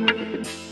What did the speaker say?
Música